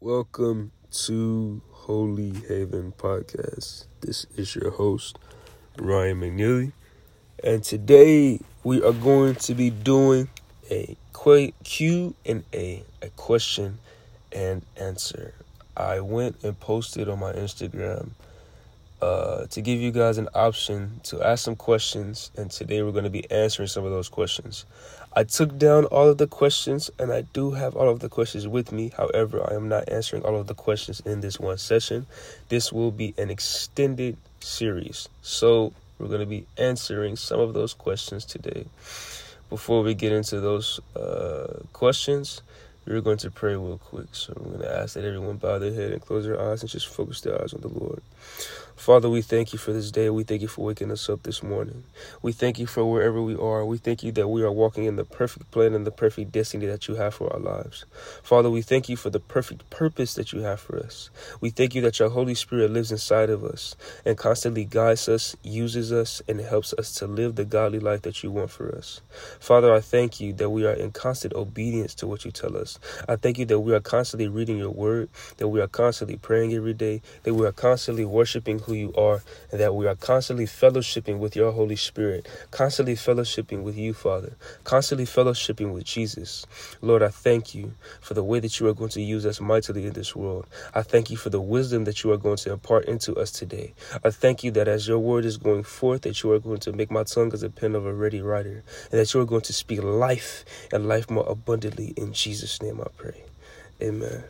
Welcome to Holy Haven Podcast. This is your host, Ryan McNeely, and today we are going to be doing a Q and A, a question and answer. I went and posted on my Instagram uh, to give you guys an option to ask some questions, and today we're going to be answering some of those questions. I took down all of the questions, and I do have all of the questions with me. However, I am not answering all of the questions in this one session. This will be an extended series, so we're going to be answering some of those questions today. Before we get into those uh, questions, we're going to pray real quick. So I'm going to ask that everyone bow their head and close their eyes and just focus their eyes on the Lord. Father, we thank you for this day. We thank you for waking us up this morning. We thank you for wherever we are. We thank you that we are walking in the perfect plan and the perfect destiny that you have for our lives. Father, we thank you for the perfect purpose that you have for us. We thank you that your Holy Spirit lives inside of us and constantly guides us, uses us, and helps us to live the godly life that you want for us. Father, I thank you that we are in constant obedience to what you tell us. I thank you that we are constantly reading your word, that we are constantly praying every day, that we are constantly worshiping who you are, and that we are constantly fellowshipping with your Holy Spirit, constantly fellowshipping with you, Father, constantly fellowshipping with Jesus. Lord, I thank you for the way that you are going to use us mightily in this world. I thank you for the wisdom that you are going to impart into us today. I thank you that as your word is going forth, that you are going to make my tongue as a pen of a ready writer, and that you are going to speak life and life more abundantly. In Jesus' name I pray. Amen.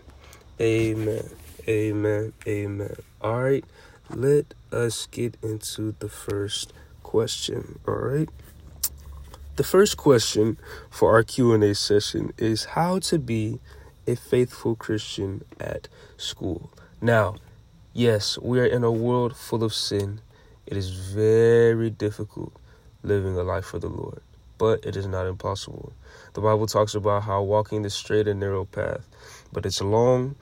Amen. Amen. Amen. All right let us get into the first question all right the first question for our q&a session is how to be a faithful christian at school. Now yes we are in a world full of sin. It is very difficult living a life for the lord but it is not impossible. The bible talks about how walking the straight and narrow path but it's long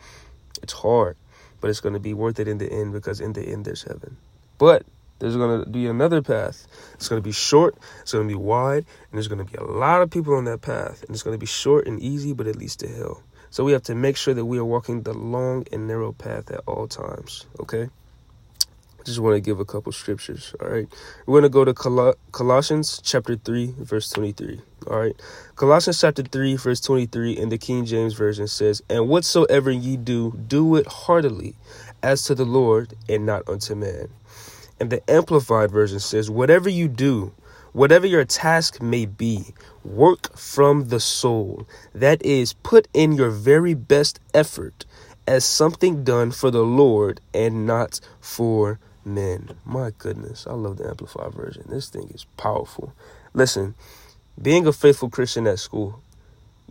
it's hard but it's going to be worth it in the end because in the end there's heaven. But there's going to be another path. It's going to be short, it's going to be wide, and there's going to be a lot of people on that path. And it's going to be short and easy, but it leads to hell. So we have to make sure that we are walking the long and narrow path at all times, okay? Just want to give a couple scriptures. All right. We're going to go to Col- Colossians chapter 3, verse 23. All right. Colossians chapter 3, verse 23 in the King James Version says, And whatsoever ye do, do it heartily, as to the Lord and not unto man. And the Amplified Version says, Whatever you do, whatever your task may be, work from the soul. That is, put in your very best effort as something done for the Lord and not for men. My goodness, I love the Amplified version. This thing is powerful. Listen, being a faithful Christian at school,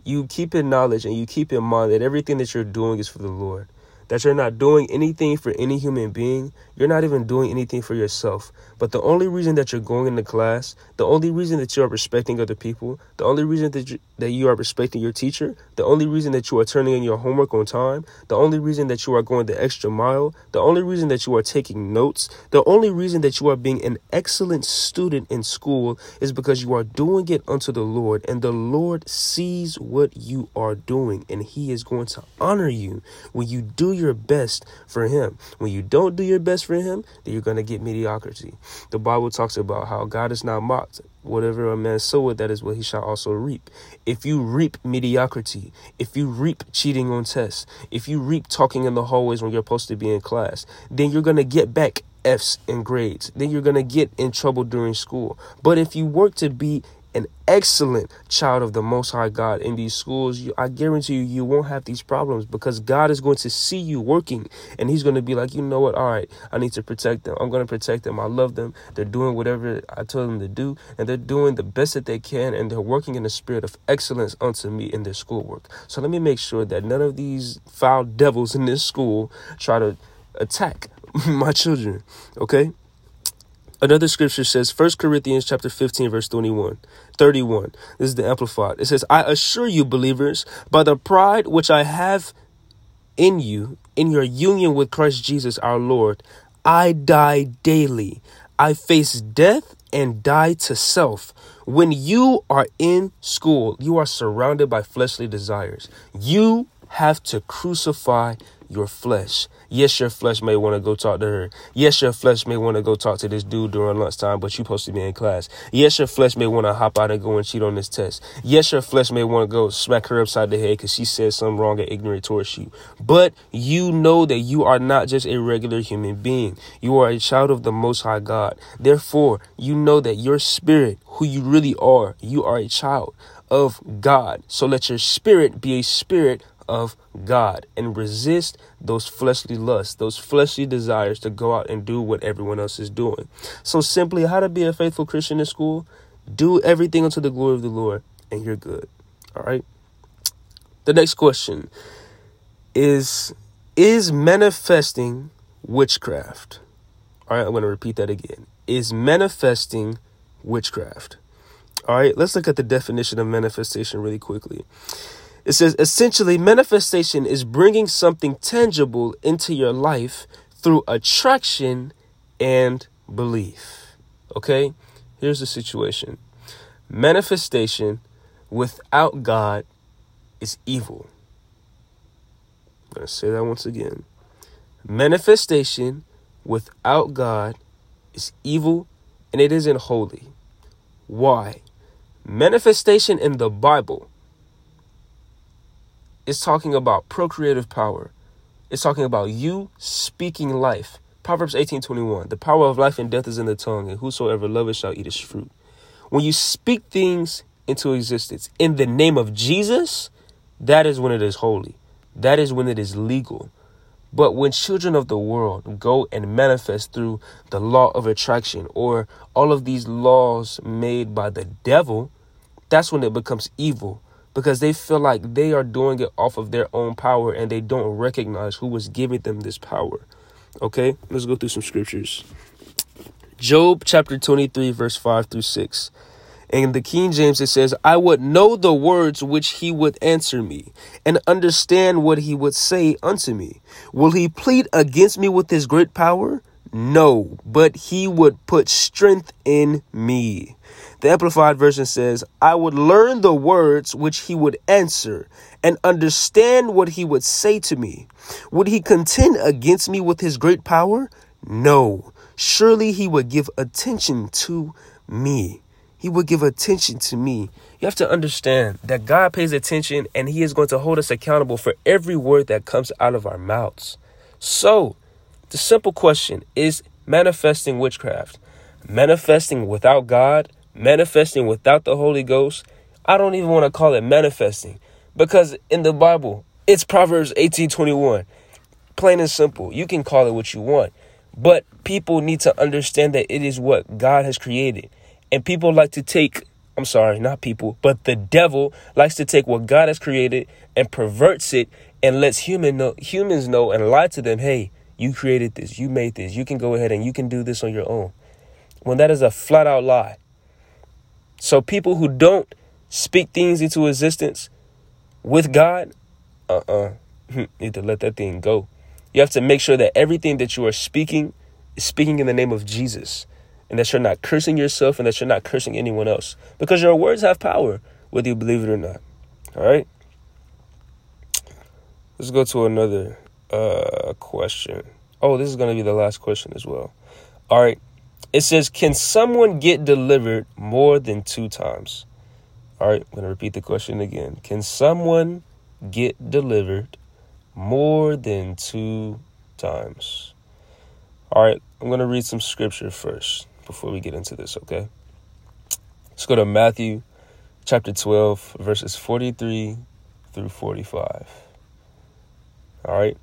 you keep in knowledge and you keep in mind that everything that you're doing is for the Lord that you're not doing anything for any human being. You're not even doing anything for yourself. But the only reason that you're going into class, the only reason that you are respecting other people, the only reason that you, that you are respecting your teacher, the only reason that you are turning in your homework on time, the only reason that you are going the extra mile, the only reason that you are taking notes, the only reason that you are being an excellent student in school is because you are doing it unto the Lord, and the Lord sees what you are doing, and He is going to honor you when you do your best for Him. When you don't do your best for Him, then you're going to get mediocrity. The Bible talks about how God is not mocked. Whatever a man soweth, that is what he shall also reap. If you reap mediocrity, if you reap cheating on tests, if you reap talking in the hallways when you're supposed to be in class, then you're going to get back F's in grades. Then you're going to get in trouble during school. But if you work to be an excellent child of the Most High God in these schools, you, I guarantee you, you won't have these problems because God is going to see you working and He's going to be like, you know what? All right, I need to protect them. I'm going to protect them. I love them. They're doing whatever I told them to do, and they're doing the best that they can, and they're working in the spirit of excellence unto me in their schoolwork. So let me make sure that none of these foul devils in this school try to attack my children, okay? Another scripture says, 1 Corinthians chapter 15, verse 21, 31. This is the Amplified. It says, I assure you, believers, by the pride which I have in you, in your union with Christ Jesus our Lord, I die daily. I face death and die to self. When you are in school, you are surrounded by fleshly desires. You have to crucify your flesh. Yes, your flesh may want to go talk to her. Yes, your flesh may want to go talk to this dude during lunchtime, but you're supposed to be in class. Yes, your flesh may want to hop out and go and cheat on this test. Yes, your flesh may want to go smack her upside the head because she said something wrong and ignorant towards you. But you know that you are not just a regular human being. You are a child of the Most High God. Therefore, you know that your spirit, who you really are, you are a child of God. So let your spirit be a spirit of God and resist those fleshly lusts, those fleshly desires to go out and do what everyone else is doing. So, simply, how to be a faithful Christian in school? Do everything unto the glory of the Lord, and you're good. All right. The next question is Is manifesting witchcraft? All right, I'm going to repeat that again. Is manifesting witchcraft? All right, let's look at the definition of manifestation really quickly. It says essentially, manifestation is bringing something tangible into your life through attraction and belief. Okay? Here's the situation manifestation without God is evil. I'm going to say that once again. Manifestation without God is evil and it isn't holy. Why? Manifestation in the Bible is talking about procreative power. It's talking about you speaking life. Proverbs 18:21. The power of life and death is in the tongue, and whosoever loveth shall eat its fruit. When you speak things into existence in the name of Jesus, that is when it is holy. That is when it is legal. But when children of the world go and manifest through the law of attraction or all of these laws made by the devil, that's when it becomes evil because they feel like they are doing it off of their own power and they don't recognize who was giving them this power. Okay, let's go through some scriptures. Job chapter 23, verse 5 through 6. In the King James, it says, I would know the words which he would answer me, and understand what he would say unto me. Will he plead against me with his great power? No, but he would put strength in me. The Amplified Version says, I would learn the words which he would answer and understand what he would say to me. Would he contend against me with his great power? No. Surely he would give attention to me. He would give attention to me. You have to understand that God pays attention and he is going to hold us accountable for every word that comes out of our mouths. So, the simple question is manifesting witchcraft, manifesting without God, manifesting without the Holy Ghost. I don't even want to call it manifesting because in the Bible, it's Proverbs 18:21. Plain and simple. You can call it what you want, but people need to understand that it is what God has created. And people like to take I'm sorry, not people, but the devil likes to take what God has created and perverts it and lets human know, humans know and lie to them, "Hey, you created this. You made this. You can go ahead and you can do this on your own. When that is a flat out lie. So people who don't speak things into existence with God, uh uh-uh, uh, need to let that thing go. You have to make sure that everything that you are speaking is speaking in the name of Jesus. And that you're not cursing yourself and that you're not cursing anyone else. Because your words have power, whether you believe it or not. All right? Let's go to another uh, question. Oh, this is going to be the last question as well. All right. It says, Can someone get delivered more than two times? All right. I'm going to repeat the question again. Can someone get delivered more than two times? All right. I'm going to read some scripture first before we get into this, okay? Let's go to Matthew chapter 12, verses 43 through 45. All right.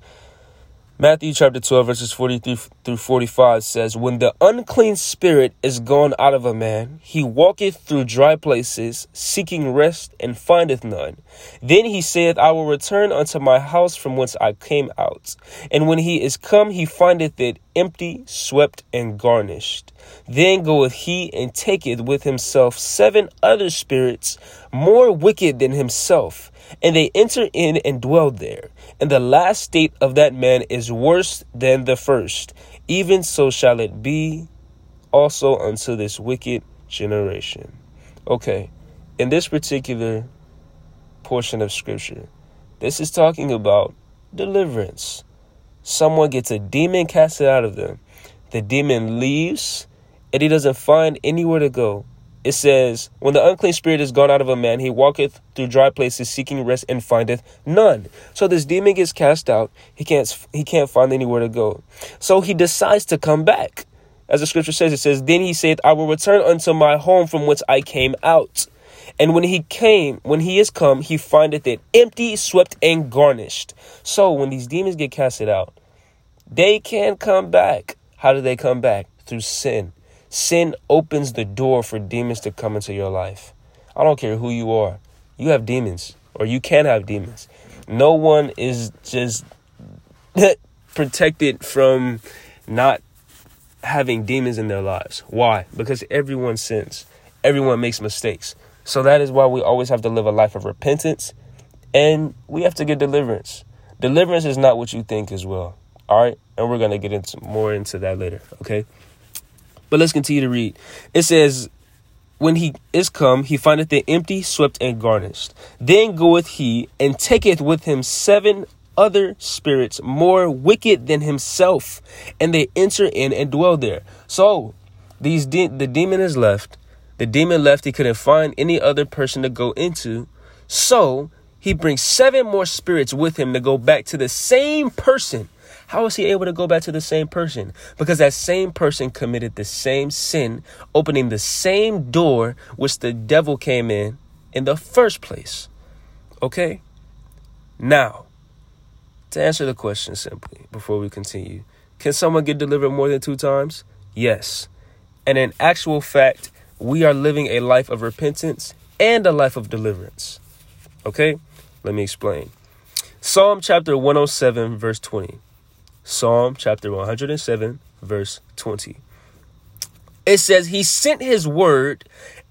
Matthew chapter 12, verses 43 through 45 says, When the unclean spirit is gone out of a man, he walketh through dry places, seeking rest, and findeth none. Then he saith, I will return unto my house from whence I came out. And when he is come, he findeth it empty, swept, and garnished. Then goeth he and taketh with himself seven other spirits more wicked than himself and they enter in and dwell there. And the last state of that man is worse than the first. Even so shall it be also unto this wicked generation. Okay, in this particular portion of scripture, This is talking about deliverance. Someone gets a demon casted out of them. The demon leaves and he doesn't find anywhere to go. It says, When the unclean spirit is gone out of a man, he walketh through dry places seeking rest and findeth none. So this demon gets cast out. He can't he can't find anywhere to go. So he decides to come back. As the scripture says, it says, Then he saith, I will return unto my home from whence I came out. And when he came, when he is come, he findeth it empty, swept, and garnished. So when these demons get casted out, they can come back. How do they come back? Through sin. Sin opens the door for demons to come into your life. I don't care who you are. You have demons, or you can have demons. No one is just protected from not having demons in their lives. Why? Because everyone sins, everyone makes mistakes. So that is why we always have to live a life of repentance and we have to get deliverance. Deliverance is not what you think as well. All right? And we're going to get into more into that later, okay? But let's continue to read. It says, When he is come, he findeth it empty, swept, and garnished. Then goeth he and taketh with him seven other spirits more wicked than himself, and they enter in and dwell there. So these de- the demon is left the demon left, he couldn't find any other person to go into. So he brings seven more spirits with him to go back to the same person. How was he able to go back to the same person? Because that same person committed the same sin, opening the same door which the devil came in in the first place. Okay? Now, to answer the question simply before we continue, can someone get delivered more than two times? Yes. And in actual fact, we are living a life of repentance and a life of deliverance. Okay? Let me explain. Psalm chapter 107, verse 20. Psalm chapter 107, verse 20. It says, He sent His word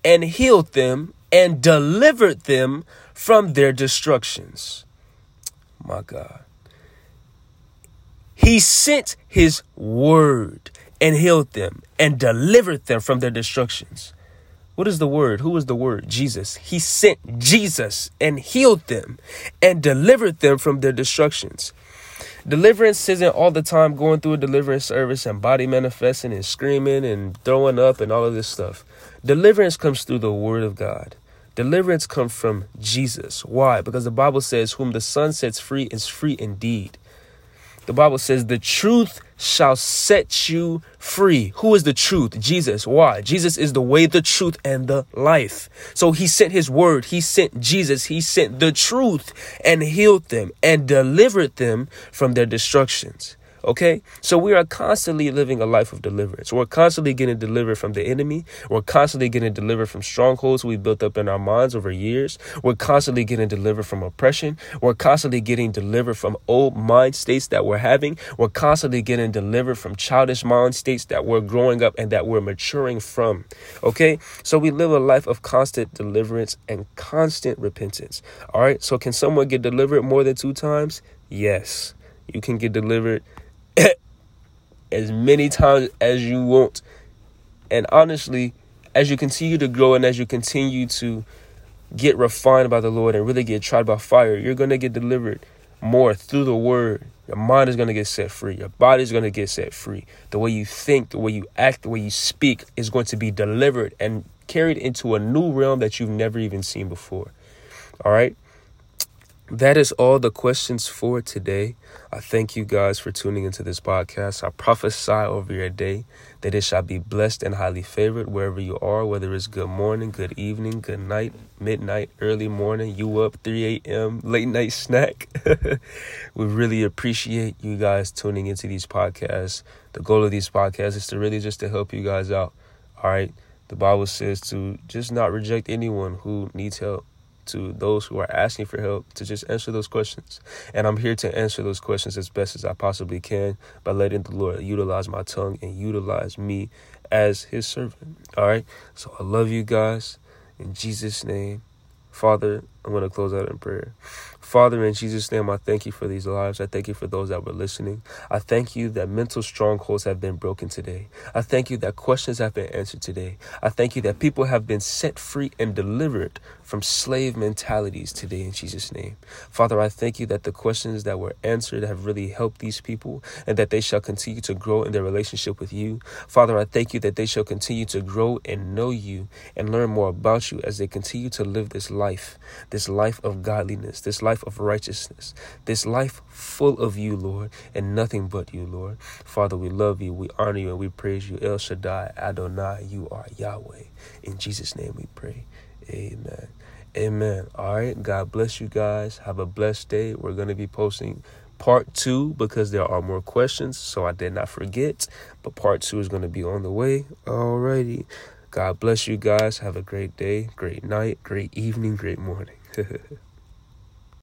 and healed them and delivered them from their destructions. My God. He sent His word and healed them and delivered them from their destructions. What is the word? Who is the word? Jesus. He sent Jesus and healed them and delivered them from their destructions. Deliverance isn't all the time going through a deliverance service and body manifesting and screaming and throwing up and all of this stuff. Deliverance comes through the word of God. Deliverance comes from Jesus. Why? Because the Bible says, Whom the Son sets free is free indeed. The Bible says, The truth shall set you free. Who is the truth? Jesus. Why? Jesus is the way, the truth, and the life. So he sent his word. He sent Jesus. He sent the truth and healed them and delivered them from their destructions. Okay? So we are constantly living a life of deliverance. We're constantly getting delivered from the enemy. We're constantly getting delivered from strongholds we built up in our minds over years. We're constantly getting delivered from oppression. We're constantly getting delivered from old mind states that we're having. We're constantly getting delivered from childish mind states that we're growing up and that we're maturing from. Okay? So we live a life of constant deliverance and constant repentance. All right? So can someone get delivered more than two times? Yes. You can get delivered as many times as you want. And honestly, as you continue to grow and as you continue to get refined by the Lord and really get tried by fire, you're going to get delivered more through the word. Your mind is going to get set free. Your body is going to get set free. The way you think, the way you act, the way you speak is going to be delivered and carried into a new realm that you've never even seen before. All right? That is all the questions for today. I thank you guys for tuning into this podcast. I prophesy over your day that it shall be blessed and highly favored wherever you are, whether it's good morning, good evening, good night, midnight, early morning, you up 3 a.m., late night snack. we really appreciate you guys tuning into these podcasts. The goal of these podcasts is to really just to help you guys out. All right. The Bible says to just not reject anyone who needs help to those who are asking for help to just answer those questions. And I'm here to answer those questions as best as I possibly can by letting the Lord utilize my tongue and utilize me as his servant. All right. So I love you guys in Jesus' name. Father, I'm going to close out in prayer. Father, in Jesus' name, I thank you for these lives. I thank you for those that were listening. I thank you that mental strongholds have been broken today. I thank you that questions have been answered today. I thank you that people have been set free and delivered from slave mentalities today in Jesus' name. Father, I thank you that the questions that were answered have really helped these people and that they shall continue to grow in their relationship with you. Father, I thank you that they shall continue to grow and know you and learn more about you as they continue to live this life, this life of godliness, this life of righteousness, this life full of you, Lord, and nothing but you, Lord. Father, we love you, we honor you, and we praise you. El Shaddai, Adonai, you are Yahweh. In Jesus' name we pray. Amen. Amen. All right. God bless you guys. Have a blessed day. We're going to be posting part two because there are more questions. So I did not forget. But part two is going to be on the way. Alrighty. God bless you guys. Have a great day, great night, great evening, great morning. 呵呵呵